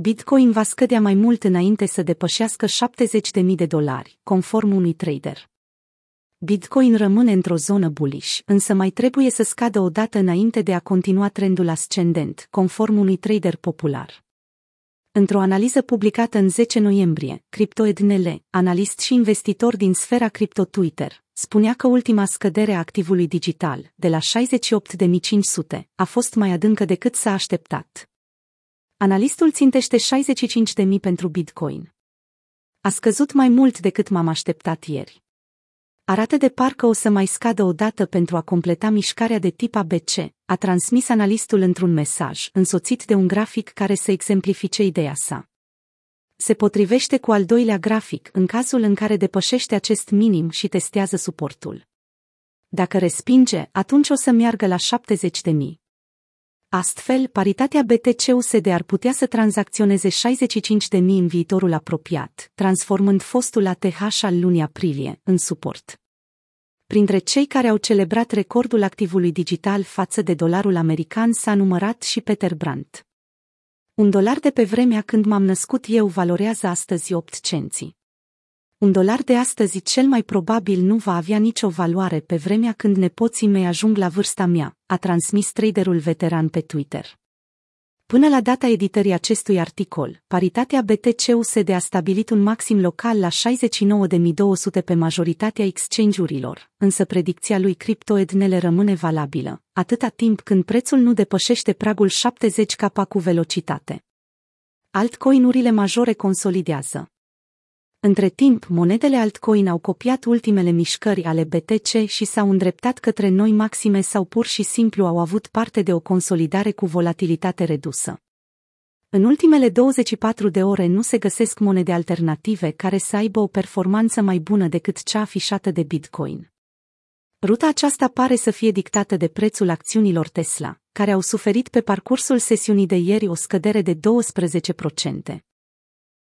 Bitcoin va scădea mai mult înainte să depășească 70.000 de dolari, conform unui trader. Bitcoin rămâne într-o zonă bullish, însă mai trebuie să scadă o dată înainte de a continua trendul ascendent, conform unui trader popular. Într-o analiză publicată în 10 noiembrie, CryptoEdNL, analist și investitor din sfera cripto Twitter, spunea că ultima scădere a activului digital, de la 68.500, a fost mai adâncă decât s-a așteptat. Analistul țintește 65.000 pentru Bitcoin. A scăzut mai mult decât m-am așteptat ieri. Arată de parcă o să mai scadă o dată pentru a completa mișcarea de tip ABC, a transmis analistul într-un mesaj, însoțit de un grafic care să exemplifice ideea sa. Se potrivește cu al doilea grafic în cazul în care depășește acest minim și testează suportul. Dacă respinge, atunci o să meargă la 70 de mii. Astfel, paritatea BTC-USD ar putea să tranzacționeze 65 de mii în viitorul apropiat, transformând fostul ATH al lunii aprilie în suport. Printre cei care au celebrat recordul activului digital față de dolarul american s-a numărat și Peter Brandt. Un dolar de pe vremea când m-am născut eu valorează astăzi 8 cenți. Un dolar de astăzi cel mai probabil nu va avea nicio valoare pe vremea când nepoții mei ajung la vârsta mea, a transmis traderul veteran pe Twitter. Până la data editării acestui articol, paritatea BTC-USD a stabilit un maxim local la 69.200 pe majoritatea exchange-urilor, însă predicția lui CryptoEdnele rămâne valabilă, atâta timp când prețul nu depășește pragul 70k cu velocitate. Altcoinurile majore consolidează. Între timp, monedele altcoin au copiat ultimele mișcări ale BTC și s-au îndreptat către noi maxime sau pur și simplu au avut parte de o consolidare cu volatilitate redusă. În ultimele 24 de ore nu se găsesc monede alternative care să aibă o performanță mai bună decât cea afișată de Bitcoin. Ruta aceasta pare să fie dictată de prețul acțiunilor Tesla, care au suferit pe parcursul sesiunii de ieri o scădere de 12%.